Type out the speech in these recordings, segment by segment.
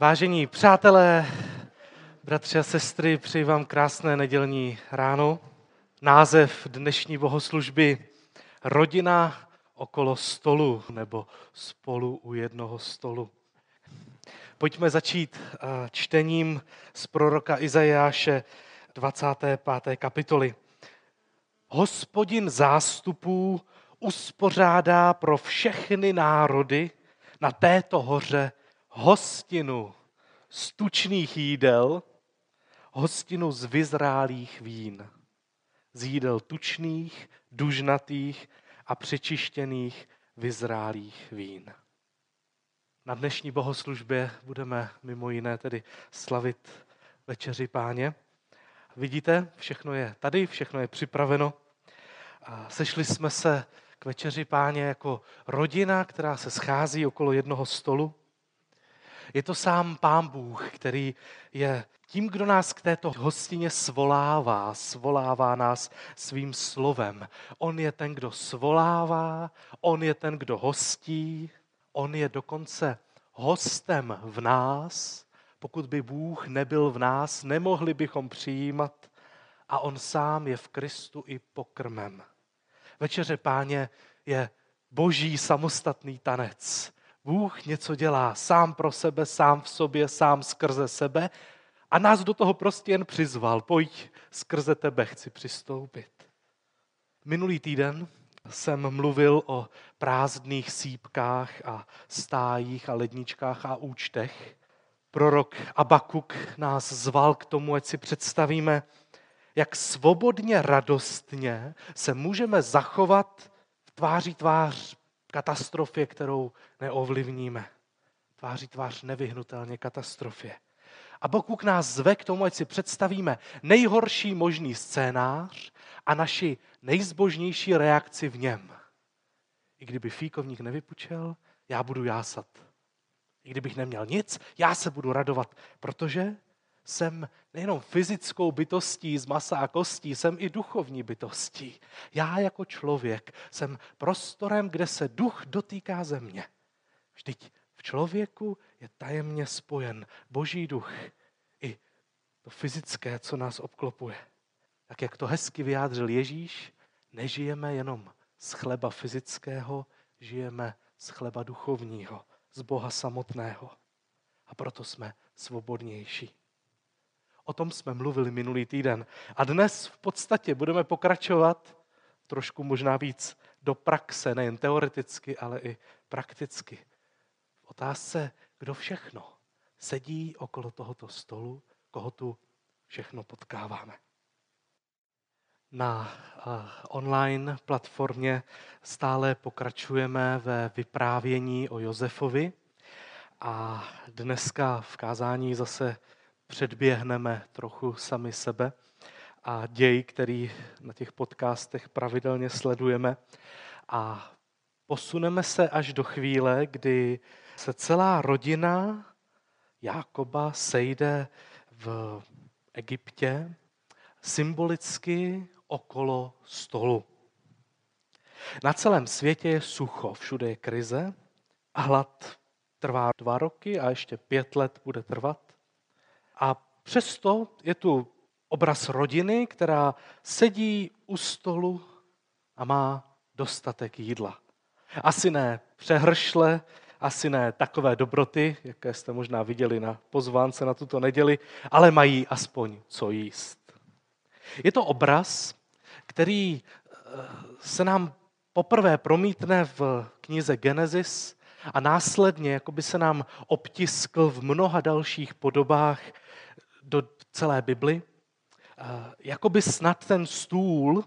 Vážení přátelé, bratři a sestry, přeji vám krásné nedělní ráno. Název dnešní bohoslužby Rodina okolo stolu nebo spolu u jednoho stolu. Pojďme začít eh, čtením z proroka Izajáše 25. kapitoly. Hospodin zástupů uspořádá pro všechny národy na této hoře hostinu z tučných jídel, hostinu z vyzrálých vín. Z jídel tučných, dužnatých a přečištěných vyzrálých vín. Na dnešní bohoslužbě budeme mimo jiné tedy slavit večeři páně. Vidíte, všechno je tady, všechno je připraveno. Sešli jsme se k večeři páně jako rodina, která se schází okolo jednoho stolu. Je to sám Pán Bůh, který je tím, kdo nás k této hostině svolává, svolává nás svým slovem. On je ten, kdo svolává, on je ten, kdo hostí, on je dokonce hostem v nás. Pokud by Bůh nebyl v nás, nemohli bychom přijímat a on sám je v Kristu i pokrmem. Večeře páně je boží samostatný tanec. Bůh něco dělá sám pro sebe, sám v sobě, sám skrze sebe a nás do toho prostě jen přizval. Pojď, skrze tebe chci přistoupit. Minulý týden jsem mluvil o prázdných sípkách a stájích a ledničkách a účtech. Prorok Abakuk nás zval k tomu, ať si představíme, jak svobodně, radostně se můžeme zachovat v tváří tvář katastrofě, kterou neovlivníme. Tváří tvář nevyhnutelně katastrofě. A Bůh nás zve k tomu, ať si představíme nejhorší možný scénář a naši nejzbožnější reakci v něm. I kdyby fíkovník nevypučel, já budu jásat. I kdybych neměl nic, já se budu radovat, protože jsem nejenom fyzickou bytostí z masa a kostí, jsem i duchovní bytostí. Já jako člověk jsem prostorem, kde se duch dotýká země. Vždyť v člověku je tajemně spojen boží duch i to fyzické, co nás obklopuje. Tak jak to hezky vyjádřil Ježíš, nežijeme jenom z chleba fyzického, žijeme z chleba duchovního, z Boha samotného. A proto jsme svobodnější. O tom jsme mluvili minulý týden. A dnes v podstatě budeme pokračovat trošku možná víc do praxe, nejen teoreticky, ale i prakticky. V otázce, kdo všechno sedí okolo tohoto stolu, koho tu všechno potkáváme. Na online platformě stále pokračujeme ve vyprávění o Josefovi a dneska v kázání zase předběhneme trochu sami sebe a děj, který na těch podcastech pravidelně sledujeme. A posuneme se až do chvíle, kdy se celá rodina Jákoba sejde v Egyptě symbolicky okolo stolu. Na celém světě je sucho, všude je krize, a hlad trvá dva roky a ještě pět let bude trvat. A přesto je tu obraz rodiny, která sedí u stolu a má dostatek jídla. Asi ne přehršle, asi ne takové dobroty, jaké jste možná viděli na pozvánce na tuto neděli, ale mají aspoň co jíst. Je to obraz, který eh, se nám poprvé promítne v knize Genesis a následně jako by se nám obtiskl v mnoha dalších podobách do celé Bibli, jakoby snad ten stůl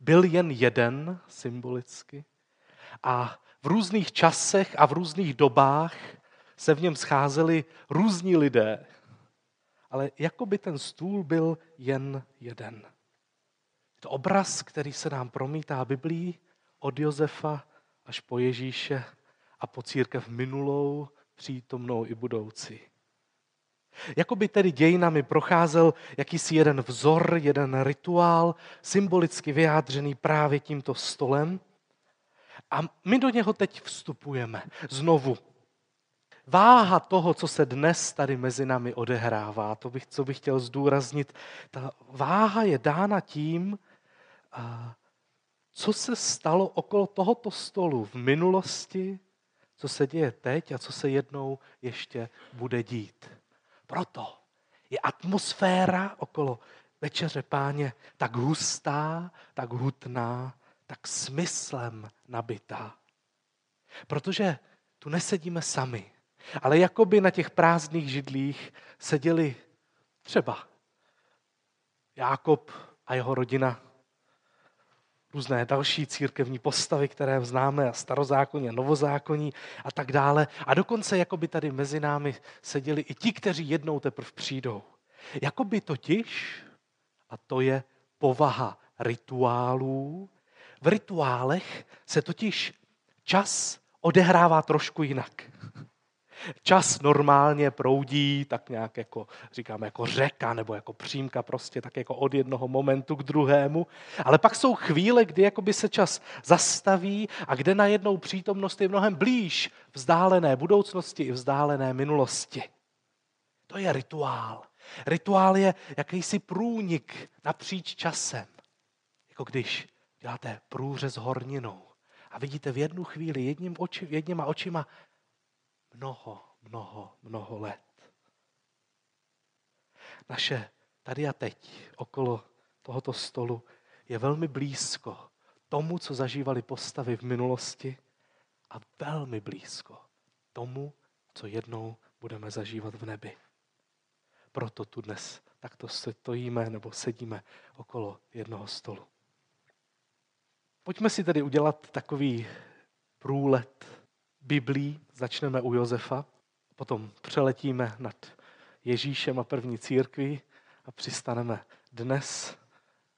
byl jen jeden symbolicky a v různých časech a v různých dobách se v něm scházeli různí lidé, ale jako by ten stůl byl jen jeden. To obraz, který se nám promítá Biblí od Josefa až po Ježíše a po církev minulou, přítomnou i budoucí. Jakoby tedy dějinami procházel jakýsi jeden vzor, jeden rituál, symbolicky vyjádřený právě tímto stolem. A my do něho teď vstupujeme znovu. váha toho, co se dnes tady mezi námi odehrává, to bych, co bych chtěl zdůraznit, ta váha je dána tím, co se stalo okolo tohoto stolu v minulosti, co se děje teď a co se jednou ještě bude dít. Proto je atmosféra okolo večeře páně tak hustá, tak hutná, tak smyslem nabitá. Protože tu nesedíme sami, ale jakoby na těch prázdných židlích seděli třeba Jákob a jeho rodina, různé další církevní postavy, které známe, a starozákonní, novozákonní a tak dále. A dokonce jakoby tady mezi námi seděli i ti, kteří jednou teprve přijdou. Jakoby totiž, a to je povaha rituálů, v rituálech se totiž čas odehrává trošku jinak. Čas normálně proudí, tak nějak jako, říkáme, jako řeka nebo jako přímka prostě, tak jako od jednoho momentu k druhému. Ale pak jsou chvíle, kdy jakoby se čas zastaví a kde najednou přítomnost je mnohem blíž vzdálené budoucnosti i vzdálené minulosti. To je rituál. Rituál je jakýsi průnik napříč časem. Jako když děláte průřez horninou a vidíte v jednu chvíli jedním oči, jedněma očima mnoho, mnoho, mnoho let. Naše tady a teď okolo tohoto stolu je velmi blízko tomu, co zažívali postavy v minulosti a velmi blízko tomu, co jednou budeme zažívat v nebi. Proto tu dnes takto stojíme nebo sedíme okolo jednoho stolu. Pojďme si tedy udělat takový průlet Biblí. Začneme u Josefa, potom přeletíme nad Ježíšem a první církví a přistaneme dnes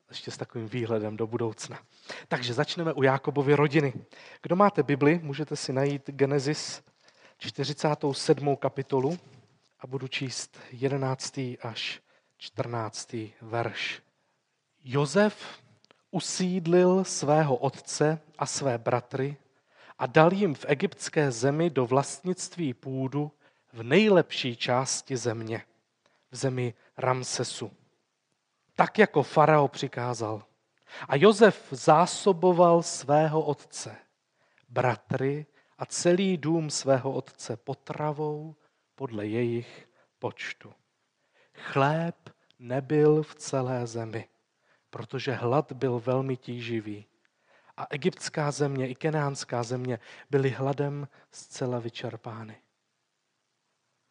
ještě s takovým výhledem do budoucna. Takže začneme u Jákobovy rodiny. Kdo máte Bibli, můžete si najít Genesis 47. kapitolu a budu číst 11. až 14. verš. Jozef usídlil svého otce a své bratry a dal jim v egyptské zemi do vlastnictví půdu v nejlepší části země, v zemi Ramsesu. Tak jako farao přikázal. A Jozef zásoboval svého otce, bratry a celý dům svého otce potravou podle jejich počtu. Chléb nebyl v celé zemi protože hlad byl velmi tíživý. A egyptská země i kenánská země byly hladem zcela vyčerpány.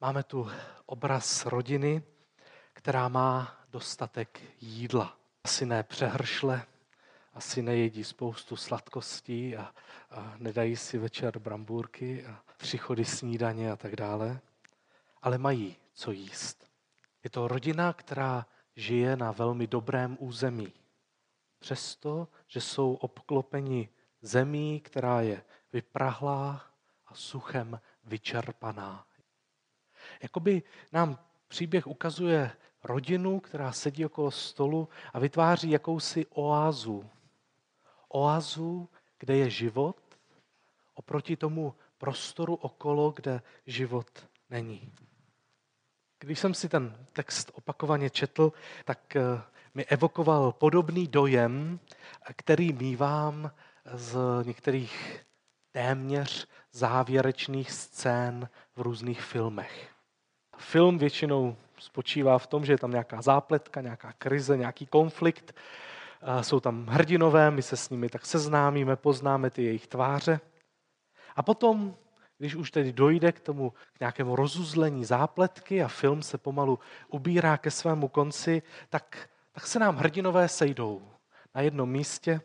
Máme tu obraz rodiny, která má dostatek jídla. Asi ne přehršle, asi nejedí spoustu sladkostí a, a nedají si večer brambůrky a tři chody snídaně a tak dále, ale mají co jíst. Je to rodina, která žije na velmi dobrém území. Přesto, že jsou obklopeni zemí, která je vyprahlá a suchem vyčerpaná. Jakoby nám příběh ukazuje rodinu, která sedí okolo stolu a vytváří jakousi oázu. Oázu, kde je život, oproti tomu prostoru okolo, kde život není. Když jsem si ten text opakovaně četl, tak eh, mi evokoval podobný dojem, který mývám z některých téměř závěrečných scén v různých filmech. Film většinou spočívá v tom, že je tam nějaká zápletka, nějaká krize, nějaký konflikt. Jsou tam hrdinové, my se s nimi tak seznámíme, poznáme ty jejich tváře. A potom když už tedy dojde k tomu k nějakému rozuzlení zápletky a film se pomalu ubírá ke svému konci, tak, tak se nám hrdinové sejdou na jednom místě.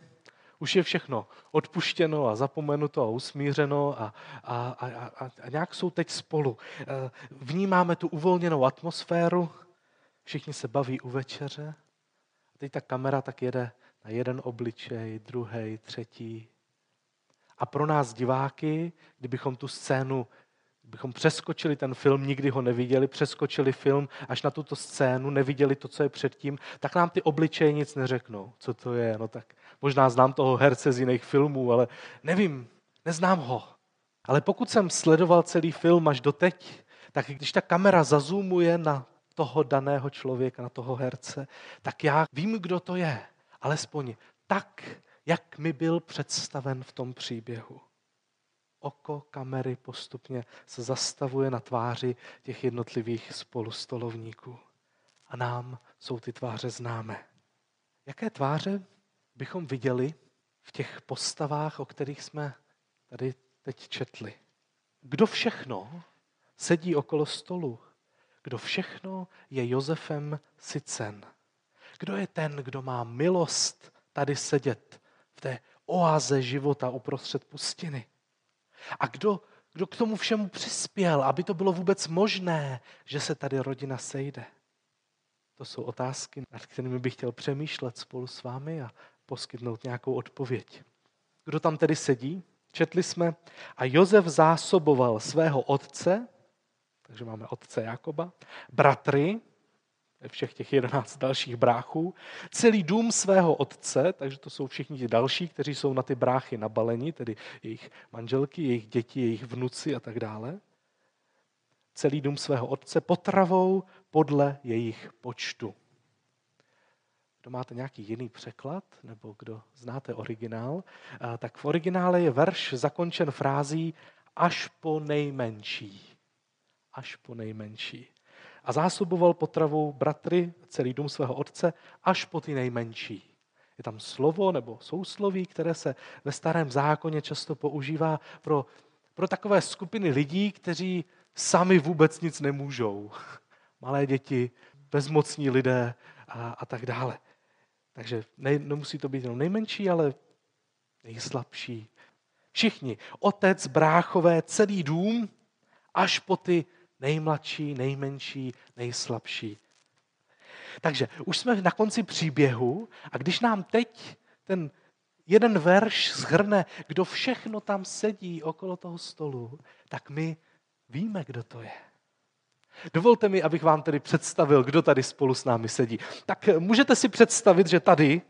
Už je všechno odpuštěno a zapomenuto a usmířeno a, a, a, a, a nějak jsou teď spolu. E, vnímáme tu uvolněnou atmosféru, všichni se baví u večeře. A teď ta kamera tak jede na jeden obličej, druhý, třetí, a pro nás diváky, kdybychom tu scénu, kdybychom přeskočili ten film, nikdy ho neviděli, přeskočili film až na tuto scénu, neviděli to, co je předtím, tak nám ty obličeje nic neřeknou. Co to je? No tak možná znám toho herce z jiných filmů, ale nevím, neznám ho. Ale pokud jsem sledoval celý film až doteď, tak když ta kamera zazumuje na toho daného člověka, na toho herce, tak já vím, kdo to je. Alespoň tak, jak mi byl představen v tom příběhu. Oko kamery postupně se zastavuje na tváři těch jednotlivých spolustolovníků. A nám jsou ty tváře známé. Jaké tváře bychom viděli v těch postavách, o kterých jsme tady teď četli? Kdo všechno sedí okolo stolu? Kdo všechno je Josefem Sicen? Kdo je ten, kdo má milost tady sedět v té oáze života uprostřed pustiny? A kdo, kdo k tomu všemu přispěl, aby to bylo vůbec možné, že se tady rodina sejde? To jsou otázky, nad kterými bych chtěl přemýšlet spolu s vámi a poskytnout nějakou odpověď. Kdo tam tedy sedí? Četli jsme, a Josef zásoboval svého otce, takže máme otce Jakoba, bratry, všech těch jedenáct dalších bráchů, celý dům svého otce, takže to jsou všichni ti další, kteří jsou na ty bráchy nabaleni, tedy jejich manželky, jejich děti, jejich vnuci a tak dále. Celý dům svého otce potravou podle jejich počtu. Kdo máte nějaký jiný překlad, nebo kdo znáte originál, tak v originále je verš zakončen frází až po nejmenší. Až po nejmenší a zásoboval potravou bratry, celý dům svého otce, až po ty nejmenší. Je tam slovo nebo sousloví, které se ve starém zákoně často používá pro, pro takové skupiny lidí, kteří sami vůbec nic nemůžou. Malé děti, bezmocní lidé a, a tak dále. Takže ne, nemusí to být jenom nejmenší, ale nejslabší. Všichni, otec, bráchové, celý dům, až po ty nejmladší, nejmenší, nejslabší. Takže už jsme na konci příběhu a když nám teď ten jeden verš zhrne, kdo všechno tam sedí okolo toho stolu, tak my víme, kdo to je. Dovolte mi, abych vám tedy představil, kdo tady spolu s námi sedí. Tak můžete si představit, že tady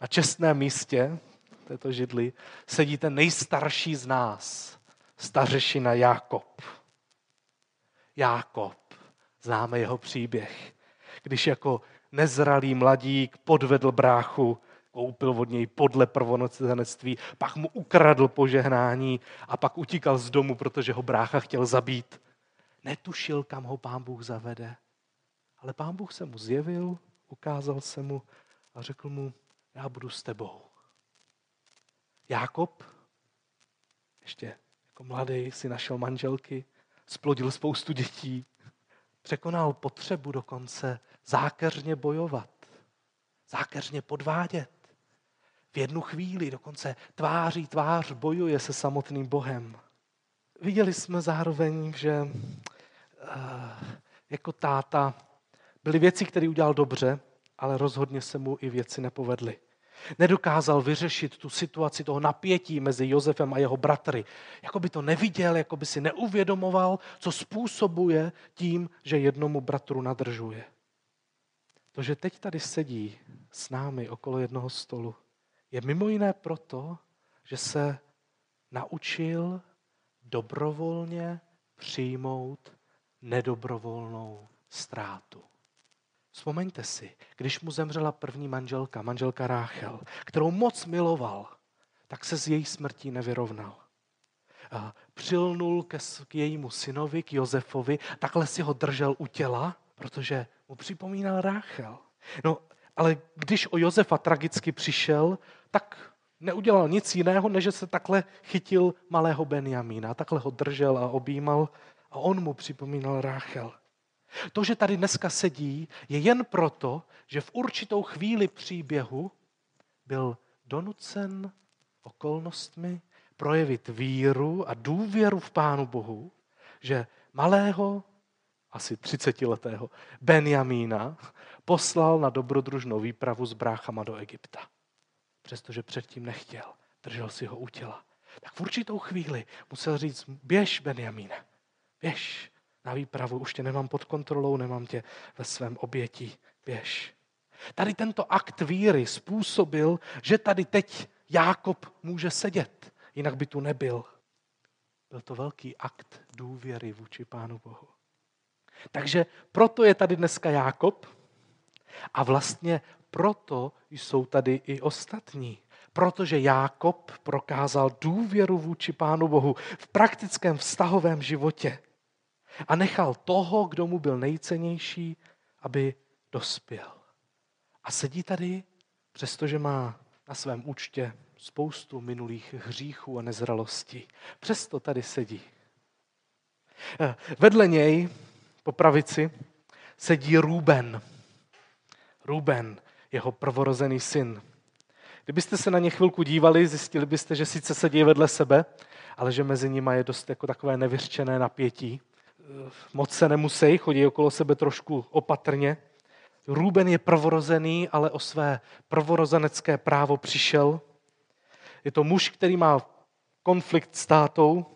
na čestném místě této židli sedí ten nejstarší z nás, stařešina Jákob. Jákob. Známe jeho příběh. Když jako nezralý mladík podvedl bráchu, koupil od něj podle prvonocenectví, pak mu ukradl požehnání a pak utíkal z domu, protože ho brácha chtěl zabít. Netušil, kam ho pán Bůh zavede. Ale pán Bůh se mu zjevil, ukázal se mu a řekl mu, já budu s tebou. Jákob, ještě jako mladý, si našel manželky, splodil spoustu dětí, překonal potřebu dokonce zákeřně bojovat, zákeřně podvádět. V jednu chvíli dokonce tváří tvář bojuje se samotným Bohem. Viděli jsme zároveň, že uh, jako táta byly věci, které udělal dobře, ale rozhodně se mu i věci nepovedly. Nedokázal vyřešit tu situaci toho napětí mezi Josefem a jeho bratry. Jako by to neviděl, jako by si neuvědomoval, co způsobuje tím, že jednomu bratru nadržuje. To, že teď tady sedí s námi okolo jednoho stolu, je mimo jiné proto, že se naučil dobrovolně přijmout nedobrovolnou ztrátu. Vzpomeňte si, když mu zemřela první manželka, manželka Ráchel, kterou moc miloval, tak se z její smrtí nevyrovnal. Přilnul ke, k jejímu synovi, k Josefovi, takhle si ho držel u těla, protože mu připomínal Ráchel. No, ale když o Josefa tragicky přišel, tak neudělal nic jiného, než se takhle chytil malého Benjamína. Takhle ho držel a objímal a on mu připomínal Ráchel. To, že tady dneska sedí, je jen proto, že v určitou chvíli příběhu byl donucen okolnostmi projevit víru a důvěru v Pánu Bohu, že malého, asi 30-letého Benjamína poslal na dobrodružnou výpravu s bráchama do Egypta. Přestože předtím nechtěl, držel si ho u těla. Tak v určitou chvíli musel říct, běž Benjamíne, běž, na výpravu, už tě nemám pod kontrolou, nemám tě ve svém obětí, běž. Tady tento akt víry způsobil, že tady teď Jákob může sedět, jinak by tu nebyl. Byl to velký akt důvěry vůči Pánu Bohu. Takže proto je tady dneska Jákob a vlastně proto jsou tady i ostatní. Protože Jákob prokázal důvěru vůči Pánu Bohu v praktickém vztahovém životě a nechal toho, kdo mu byl nejcennější, aby dospěl. A sedí tady, přestože má na svém účtě spoustu minulých hříchů a nezralostí. Přesto tady sedí. Eh, vedle něj, po pravici, sedí Rúben. Rúben, jeho prvorozený syn. Kdybyste se na ně chvilku dívali, zjistili byste, že sice sedí vedle sebe, ale že mezi nimi je dost jako takové nevyřčené napětí. Eh, moc se nemusí, chodí okolo sebe trošku opatrně. Rúben je prvorozený, ale o své prvorozenecké právo přišel. Je to muž, který má konflikt s tátou,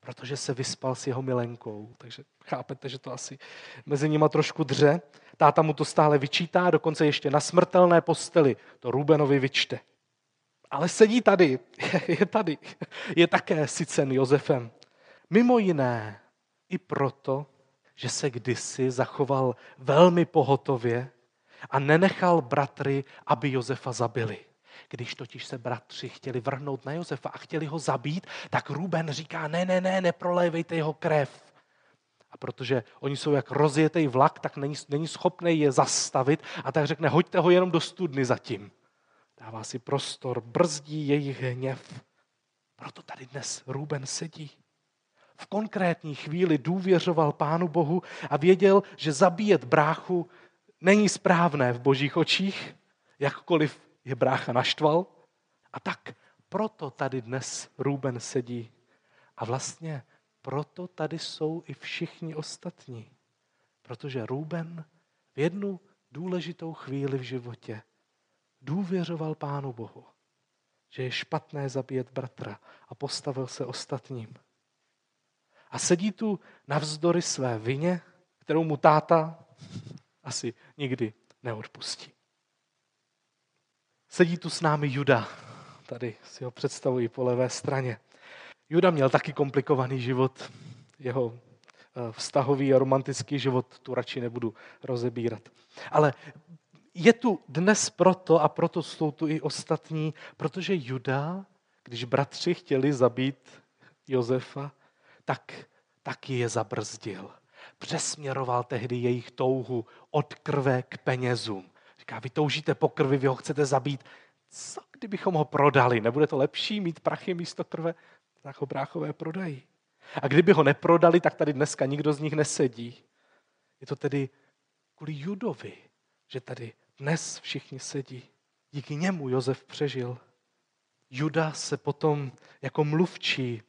protože se vyspal s jeho milenkou. Takže chápete, že to asi mezi nima trošku dře. Táta mu to stále vyčítá, dokonce ještě na smrtelné posteli to Rubenovi vyčte. Ale sedí tady, je tady, je také sycen Josefem. Mimo jiné i proto, že se kdysi zachoval velmi pohotově a nenechal bratry, aby Josefa zabili. Když totiž se bratři chtěli vrhnout na Josefa a chtěli ho zabít, tak Ruben říká, ne, ne, ne, neprolévejte jeho krev. A protože oni jsou jak rozjetý vlak, tak není, není schopný je zastavit a tak řekne, hoďte ho jenom do studny zatím. Dává si prostor, brzdí jejich hněv. Proto tady dnes Ruben sedí v konkrétní chvíli důvěřoval Pánu Bohu a věděl, že zabíjet bráchu není správné v božích očích, jakkoliv je brácha naštval. A tak proto tady dnes Rúben sedí. A vlastně proto tady jsou i všichni ostatní. Protože Rúben v jednu důležitou chvíli v životě důvěřoval Pánu Bohu, že je špatné zabíjet bratra a postavil se ostatním. A sedí tu navzdory své vině, kterou mu táta asi nikdy neodpustí. Sedí tu s námi Juda. Tady si ho představuji po levé straně. Juda měl taky komplikovaný život. Jeho eh, vztahový a romantický život tu radši nebudu rozebírat. Ale je tu dnes proto a proto jsou tu i ostatní, protože Juda, když bratři chtěli zabít Josefa, tak taky je zabrzdil. Přesměroval tehdy jejich touhu od krve k penězům. Říká, vy toužíte po krvi, vy ho chcete zabít. Co kdybychom ho prodali? Nebude to lepší mít prachy místo krve? Tak ho bráchové prodají. A kdyby ho neprodali, tak tady dneska nikdo z nich nesedí. Je to tedy kvůli Judovi, že tady dnes všichni sedí. Díky němu Josef přežil. Juda se potom jako mluvčí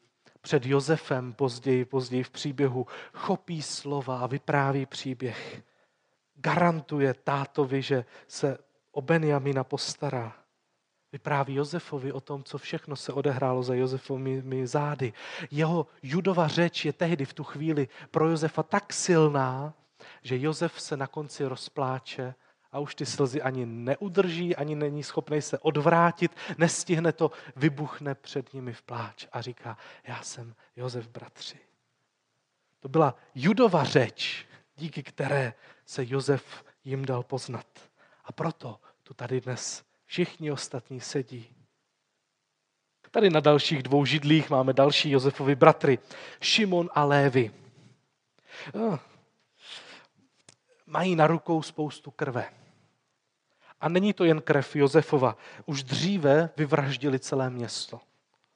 před Josefem později, později v příběhu chopí slova a vypráví příběh. Garantuje tátovi, že se o Benjamina postará. Vypráví Josefovi o tom, co všechno se odehrálo za Josefovými zády. Jeho judova řeč je tehdy v tu chvíli pro Josefa tak silná, že Josef se na konci rozpláče a už ty slzy ani neudrží, ani není schopný se odvrátit, nestihne to, vybuchne před nimi v pláč a říká, já jsem Josef bratři. To byla judova řeč, díky které se Josef jim dal poznat. A proto tu tady dnes všichni ostatní sedí. Tady na dalších dvou židlích máme další Josefovi bratry, Šimon a Lévy. Ah. Mají na rukou spoustu krve. A není to jen krev Josefova. Už dříve vyvraždili celé město.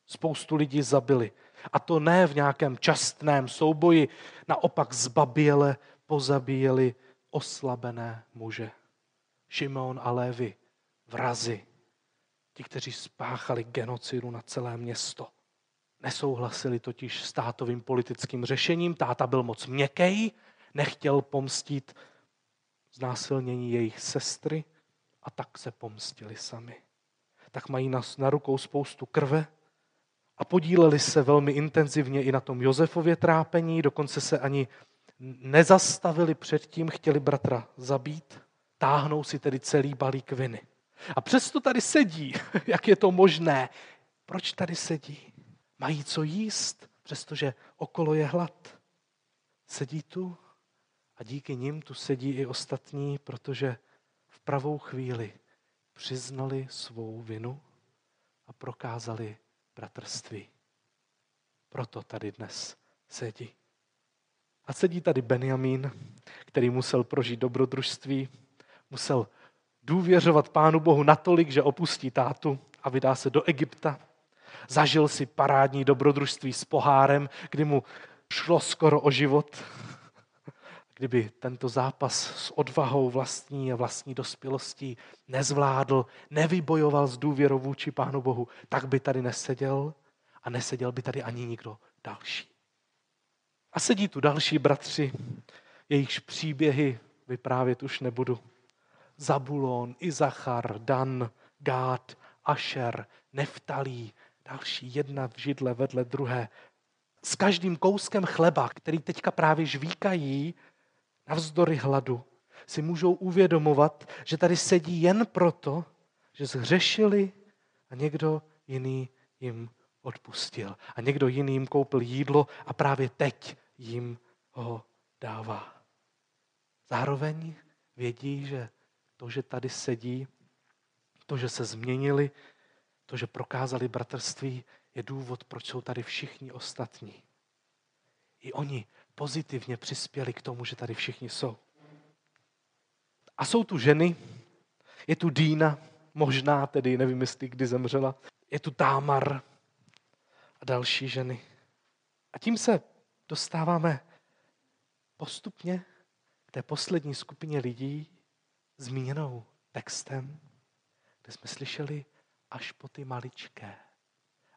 Spoustu lidí zabili. A to ne v nějakém častném souboji, naopak zbaběle pozabíjeli oslabené muže. Šimon a Lévy, vrazy, ti, kteří spáchali genocidu na celé město. Nesouhlasili totiž s tátovým politickým řešením. Táta byl moc měkký, nechtěl pomstit znásilnění jejich sestry, a tak se pomstili sami. Tak mají na, na rukou spoustu krve a podíleli se velmi intenzivně i na tom Josefově trápení, dokonce se ani nezastavili předtím, chtěli bratra zabít, táhnou si tedy celý balík viny. A přesto tady sedí, jak je to možné. Proč tady sedí? Mají co jíst, přestože okolo je hlad. Sedí tu a díky nim tu sedí i ostatní, protože pravou chvíli přiznali svou vinu a prokázali bratrství. Proto tady dnes sedí. A sedí tady Benjamín, který musel prožít dobrodružství, musel důvěřovat Pánu Bohu natolik, že opustí tátu a vydá se do Egypta. Zažil si parádní dobrodružství s pohárem, kdy mu šlo skoro o život. Kdyby tento zápas s odvahou vlastní a vlastní dospělostí nezvládl, nevybojoval s důvěrou vůči Pánu Bohu, tak by tady neseděl a neseděl by tady ani nikdo další. A sedí tu další bratři, jejichž příběhy vyprávět už nebudu. Zabulon, Izachar, Dan, Gát, Asher, Neftalí, další jedna v židle vedle druhé. S každým kouskem chleba, který teďka právě žvíkají, navzdory hladu, si můžou uvědomovat, že tady sedí jen proto, že zhřešili a někdo jiný jim odpustil. A někdo jiný jim koupil jídlo a právě teď jim ho dává. Zároveň vědí, že to, že tady sedí, to, že se změnili, to, že prokázali bratrství, je důvod, proč jsou tady všichni ostatní. I oni pozitivně přispěli k tomu, že tady všichni jsou. A jsou tu ženy, je tu Dýna, možná tedy, nevím, jestli kdy zemřela, je tu Támar a další ženy. A tím se dostáváme postupně k té poslední skupině lidí zmíněnou textem, kde jsme slyšeli až po ty maličké.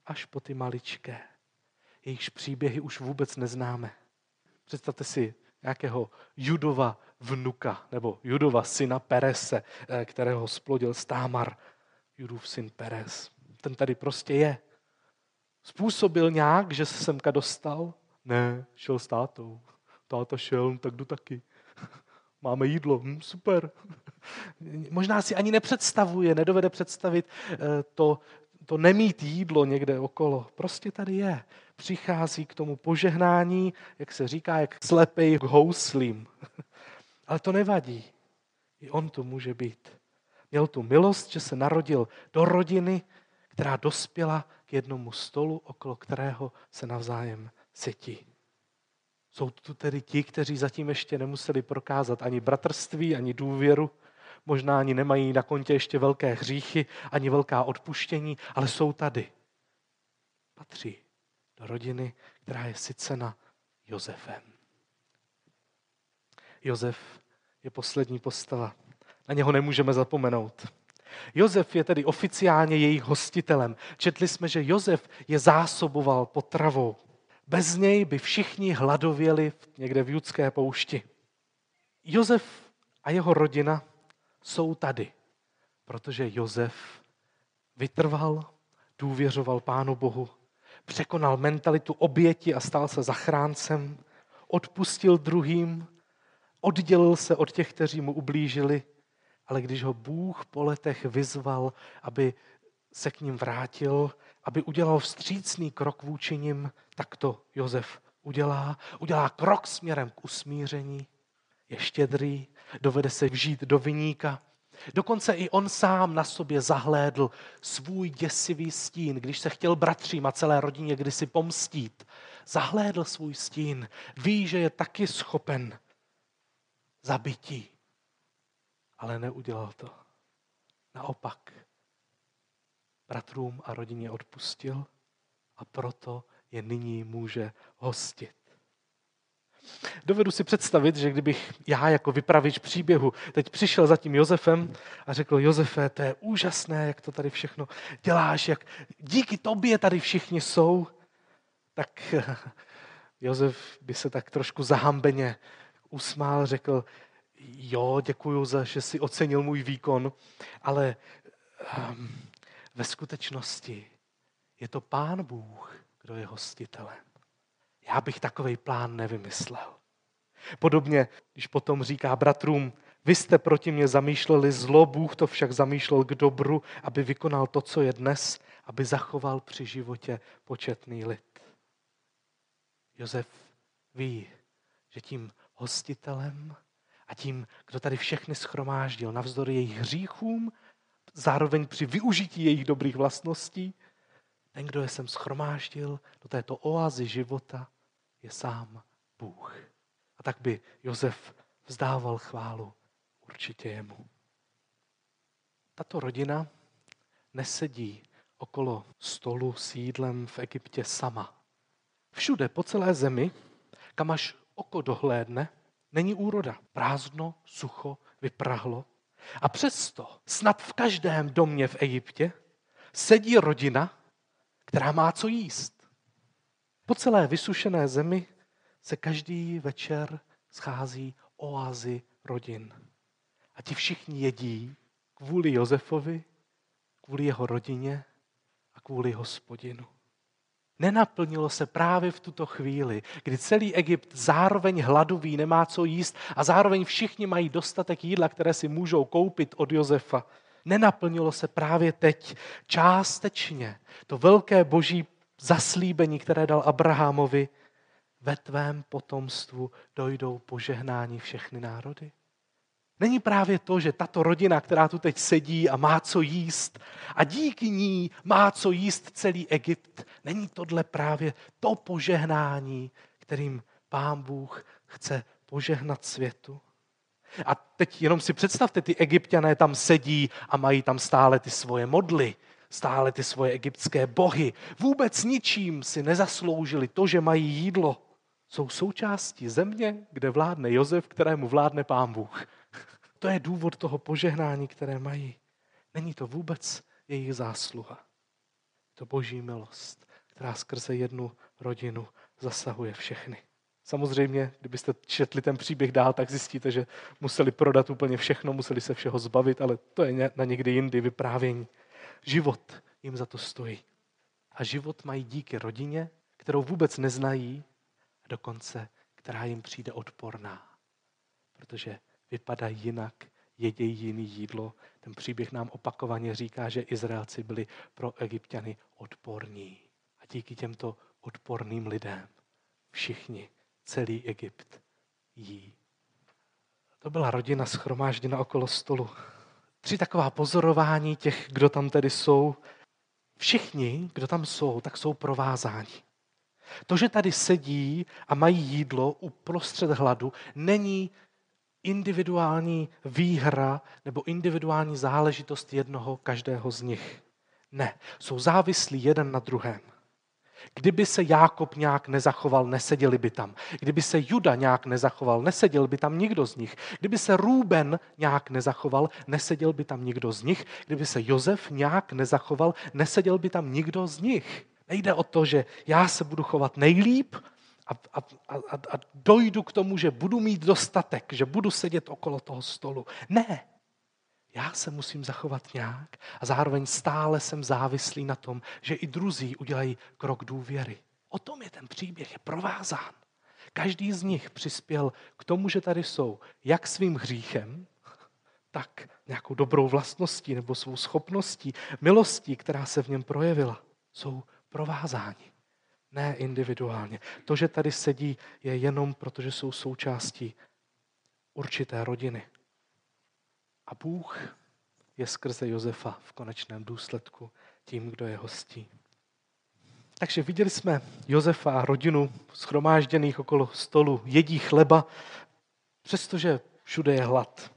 Až po ty maličké. Jejichž příběhy už vůbec neznáme. Představte si nějakého Judova vnuka, nebo Judova syna Perese, eh, kterého splodil Stámar, Judův syn Peres. Ten tady prostě je. Způsobil nějak, že se semka dostal? Ne, šel s tátou. Táta šel, no tak jdu taky. Máme jídlo, hm, super. Možná si ani nepředstavuje, nedovede představit eh, to, to nemít jídlo někde okolo. Prostě tady je. Přichází k tomu požehnání, jak se říká, jak slepej k houslím. Ale to nevadí. I on to může být. Měl tu milost, že se narodil do rodiny, která dospěla k jednomu stolu, okolo kterého se navzájem setí. Jsou tu tedy ti, kteří zatím ještě nemuseli prokázat ani bratrství, ani důvěru, možná ani nemají na kontě ještě velké hříchy, ani velká odpuštění, ale jsou tady. Patří do rodiny, která je sycena Josefem. Josef je poslední postava. Na něho nemůžeme zapomenout. Josef je tedy oficiálně jejich hostitelem. Četli jsme, že Josef je zásoboval potravou. Bez něj by všichni hladověli někde v judské poušti. Josef a jeho rodina jsou tady, protože Josef vytrval, důvěřoval Pánu Bohu, překonal mentalitu oběti a stal se zachráncem, odpustil druhým, oddělil se od těch, kteří mu ublížili, ale když ho Bůh po letech vyzval, aby se k ním vrátil, aby udělal vstřícný krok vůči nim, tak to Josef udělá. Udělá krok směrem k usmíření, je štědrý, dovede se vžít do vyníka. Dokonce i on sám na sobě zahlédl svůj děsivý stín, když se chtěl bratřím a celé rodině kdysi pomstít. Zahlédl svůj stín, ví, že je taky schopen zabití, ale neudělal to. Naopak, bratrům a rodině odpustil a proto je nyní může hostit. Dovedu si představit, že kdybych já jako vypravič příběhu teď přišel za tím Josefem a řekl, Josefe, to je úžasné, jak to tady všechno děláš, jak díky tobě tady všichni jsou, tak Josef by se tak trošku zahambeně usmál, řekl, jo, děkuji za, že si ocenil můj výkon, ale um, ve skutečnosti je to Pán Bůh, kdo je hostitelem. Já bych takový plán nevymyslel. Podobně, když potom říká bratrům, vy jste proti mě zamýšleli zlo, Bůh to však zamýšlel k dobru, aby vykonal to, co je dnes, aby zachoval při životě početný lid. Josef ví, že tím hostitelem a tím, kdo tady všechny schromáždil, navzdory jejich hříchům, zároveň při využití jejich dobrých vlastností, ten, kdo je sem schromáždil do této oázy života, je sám Bůh. A tak by Josef vzdával chválu určitě jemu. Tato rodina nesedí okolo stolu s jídlem v Egyptě sama. Všude po celé zemi, kam až oko dohlédne, není úroda. Prázdno, sucho, vyprahlo. A přesto snad v každém domě v Egyptě sedí rodina, která má co jíst. Po celé vysušené zemi se každý večer schází oázy rodin. A ti všichni jedí kvůli Josefovi, kvůli jeho rodině a kvůli hospodinu. Nenaplnilo se právě v tuto chvíli, kdy celý Egypt zároveň hladoví, nemá co jíst a zároveň všichni mají dostatek jídla, které si můžou koupit od Josefa. Nenaplnilo se právě teď částečně to velké boží zaslíbení, které dal Abrahamovi, ve tvém potomstvu dojdou požehnání všechny národy? Není právě to, že tato rodina, která tu teď sedí a má co jíst a díky ní má co jíst celý Egypt, není tohle právě to požehnání, kterým pán Bůh chce požehnat světu? A teď jenom si představte, ty egyptiané tam sedí a mají tam stále ty svoje modly, stále ty svoje egyptské bohy. Vůbec ničím si nezasloužili to, že mají jídlo. Jsou součástí země, kde vládne Jozef, kterému vládne pán Bůh. To je důvod toho požehnání, které mají. Není to vůbec jejich zásluha. To boží milost, která skrze jednu rodinu zasahuje všechny. Samozřejmě, kdybyste četli ten příběh dál, tak zjistíte, že museli prodat úplně všechno, museli se všeho zbavit, ale to je na někdy jindy vyprávění. Život jim za to stojí. A život mají díky rodině, kterou vůbec neznají, a dokonce která jim přijde odporná. Protože vypadají jinak, jedějí jiný jídlo. Ten příběh nám opakovaně říká, že Izraelci byli pro egyptiany odporní. A díky těmto odporným lidem všichni, celý Egypt jí. To byla rodina schromážděna okolo stolu. Tři taková pozorování těch, kdo tam tedy jsou. Všichni, kdo tam jsou, tak jsou provázáni. To, že tady sedí a mají jídlo uprostřed hladu, není individuální výhra nebo individuální záležitost jednoho každého z nich. Ne, jsou závislí jeden na druhém. Kdyby se Jákob nějak nezachoval, neseděli by tam. Kdyby se Juda nějak nezachoval, neseděl by tam nikdo z nich. Kdyby se Rúben nějak nezachoval, neseděl by tam nikdo z nich. Kdyby se Jozef nějak nezachoval, neseděl by tam nikdo z nich. Nejde o to, že já se budu chovat nejlíp a, a, a, a dojdu k tomu, že budu mít dostatek, že budu sedět okolo toho stolu. Ne. Já se musím zachovat nějak a zároveň stále jsem závislý na tom, že i druzí udělají krok důvěry. O tom je ten příběh, je provázán. Každý z nich přispěl k tomu, že tady jsou jak svým hříchem, tak nějakou dobrou vlastností nebo svou schopností, milostí, která se v něm projevila. Jsou provázáni, ne individuálně. To, že tady sedí, je jenom proto, že jsou součástí určité rodiny. A Bůh je skrze Josefa v konečném důsledku tím, kdo je hostí. Takže viděli jsme Josefa a rodinu schromážděných okolo stolu, jedí chleba, přestože všude je hlad.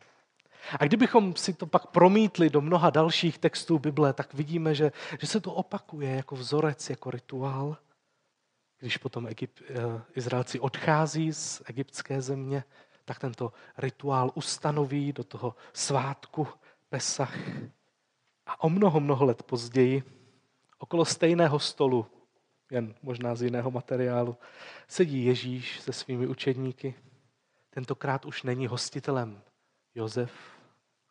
A kdybychom si to pak promítli do mnoha dalších textů Bible, tak vidíme, že, že se to opakuje jako vzorec, jako rituál. Když potom Egypt, eh, Izraelci odchází z egyptské země, tak tento rituál ustanoví do toho svátku Pesach. A o mnoho, mnoho let později, okolo stejného stolu, jen možná z jiného materiálu, sedí Ježíš se svými učedníky. Tentokrát už není hostitelem Jozef,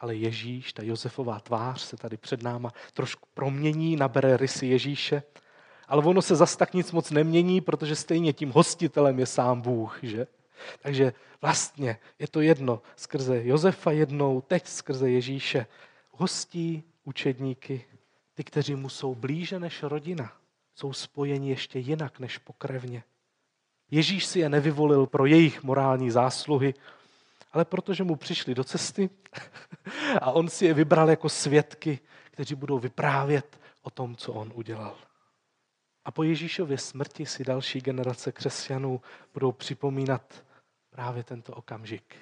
ale Ježíš, ta Josefová tvář se tady před náma trošku promění, nabere rysy Ježíše, ale ono se zas tak nic moc nemění, protože stejně tím hostitelem je sám Bůh, že? Takže vlastně je to jedno skrze Josefa jednou, teď skrze Ježíše. Hostí učedníky, ty, kteří mu jsou blíže než rodina, jsou spojeni ještě jinak než pokrevně. Ježíš si je nevyvolil pro jejich morální zásluhy, ale protože mu přišli do cesty a on si je vybral jako svědky, kteří budou vyprávět o tom, co on udělal. A po Ježíšově smrti si další generace křesťanů budou připomínat právě tento okamžik.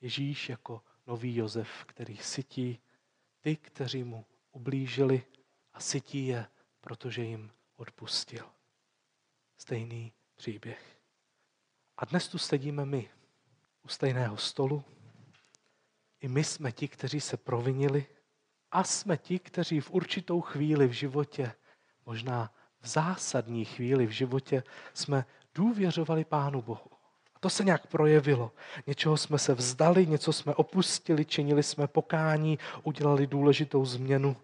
Ježíš jako nový Josef, který sytí ty, kteří mu ublížili a sytí je, protože jim odpustil. Stejný příběh. A dnes tu sedíme my u stejného stolu. I my jsme ti, kteří se provinili a jsme ti, kteří v určitou chvíli v životě, možná v zásadní chvíli v životě, jsme důvěřovali Pánu Bohu. A to se nějak projevilo. Něčeho jsme se vzdali, něco jsme opustili, činili jsme pokání, udělali důležitou změnu.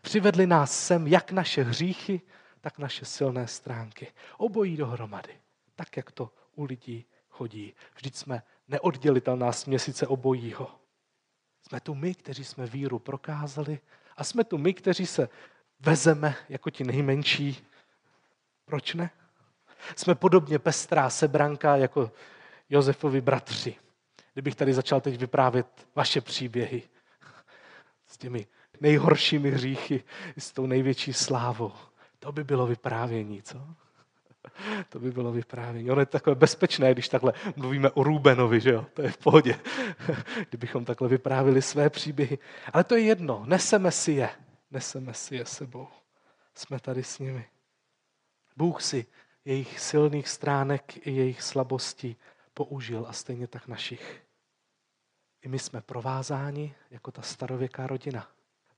Přivedli nás sem jak naše hříchy, tak naše silné stránky. Obojí dohromady. Tak, jak to u lidí chodí. Vždyť jsme neoddělitelná směsice obojího. Jsme tu my, kteří jsme víru prokázali a jsme tu my, kteří se vezeme jako ti nejmenší. Proč ne? Jsme podobně pestrá sebranka jako Josefovi bratři. Kdybych tady začal teď vyprávět vaše příběhy s těmi nejhoršími hříchy, s tou největší slávou, to by bylo vyprávění, co? To by bylo vyprávění. Ono je takové bezpečné, když takhle mluvíme o Rubenovi, že jo? To je v pohodě. Kdybychom takhle vyprávili své příběhy. Ale to je jedno. Neseme si je. Neseme si je sebou. Jsme tady s nimi. Bůh si jejich silných stránek i jejich slabostí použil a stejně tak našich. I my jsme provázáni jako ta starověká rodina.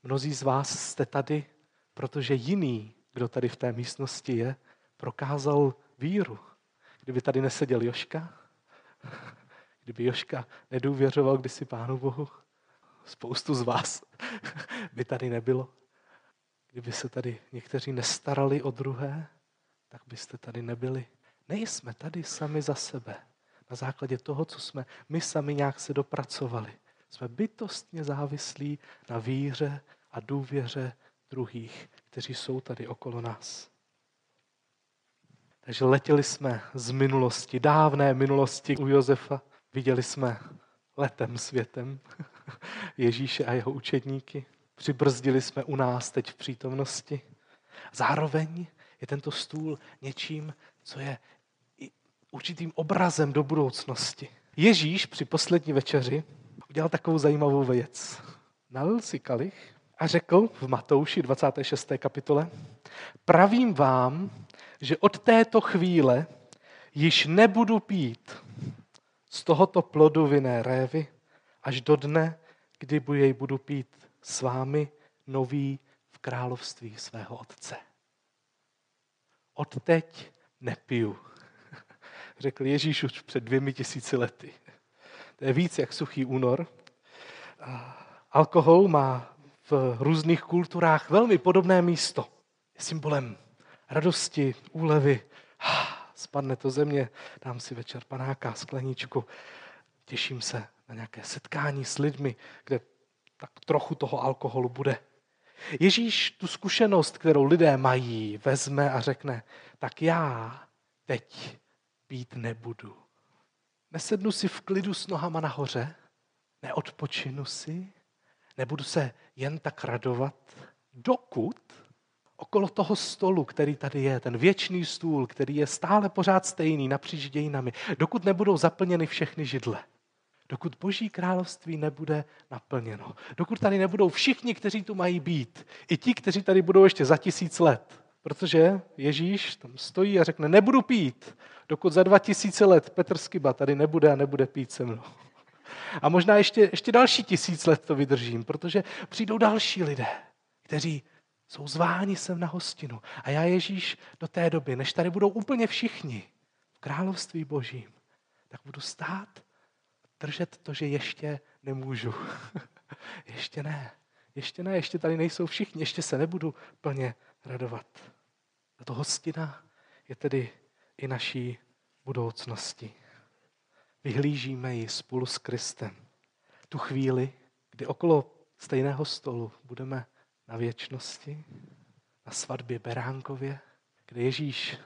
Mnozí z vás jste tady, protože jiný, kdo tady v té místnosti je, prokázal víru. Kdyby tady neseděl Joška, kdyby Joška nedůvěřoval kdysi Pánu Bohu, spoustu z vás by tady nebylo. Kdyby se tady někteří nestarali o druhé, tak byste tady nebyli. Nejsme tady sami za sebe. Na základě toho, co jsme my sami nějak se dopracovali. Jsme bytostně závislí na víře a důvěře druhých, kteří jsou tady okolo nás. Takže letěli jsme z minulosti, dávné minulosti u Josefa. Viděli jsme letem světem Ježíše a jeho učedníky. Přibrzdili jsme u nás teď v přítomnosti. Zároveň je tento stůl něčím, co je určitým obrazem do budoucnosti. Ježíš při poslední večeři udělal takovou zajímavou věc. Nalil si kalich a řekl v Matouši 26. kapitole, pravím vám, že od této chvíle již nebudu pít z tohoto plodu vinné révy až do dne, kdy jej budu pít s vámi nový v království svého otce. Od teď nepiju, řekl Ježíš už před dvěmi tisíci lety. To je víc jak suchý únor. Alkohol má v různých kulturách velmi podobné místo. Je symbolem radosti, úlevy. Spadne to země, dám si večer panáka, skleničku. Těším se na nějaké setkání s lidmi, kde tak trochu toho alkoholu bude. Ježíš tu zkušenost, kterou lidé mají, vezme a řekne, tak já teď pít nebudu. Nesednu si v klidu s nohama nahoře, neodpočinu si, nebudu se jen tak radovat, dokud okolo toho stolu, který tady je, ten věčný stůl, který je stále pořád stejný napříč dějinami, dokud nebudou zaplněny všechny židle. Dokud Boží království nebude naplněno. Dokud tady nebudou všichni, kteří tu mají být. I ti, kteří tady budou ještě za tisíc let. Protože Ježíš tam stojí a řekne, nebudu pít, dokud za dva tisíce let Petr Skiba tady nebude a nebude pít se mnou. A možná ještě, ještě další tisíc let to vydržím, protože přijdou další lidé, kteří jsou zváni sem na hostinu. A já Ježíš do té doby, než tady budou úplně všichni v království božím, tak budu stát držet to, že ještě nemůžu. ještě ne. Ještě ne, ještě tady nejsou všichni, ještě se nebudu plně radovat. Tato hostina je tedy i naší budoucnosti. Vyhlížíme ji spolu s Kristem. Tu chvíli, kdy okolo stejného stolu budeme na věčnosti, na svatbě Beránkově, kde Ježíš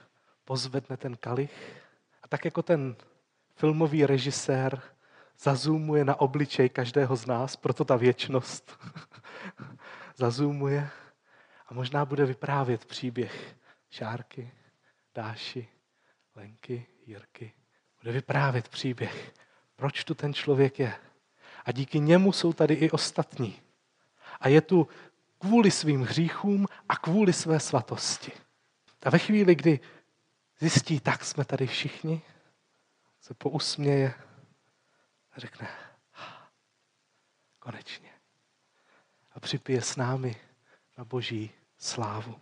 pozvedne ten kalich a tak jako ten filmový režisér zazumuje na obličej každého z nás, proto ta věčnost zazumuje a možná bude vyprávět příběh Šárky, Dáši, Lenky, Jirky. Bude vyprávět příběh, proč tu ten člověk je. A díky němu jsou tady i ostatní. A je tu kvůli svým hříchům a kvůli své svatosti. A ve chvíli, kdy zjistí, tak jsme tady všichni, se pousměje a řekne, konečně. A připije s námi na boží slávu.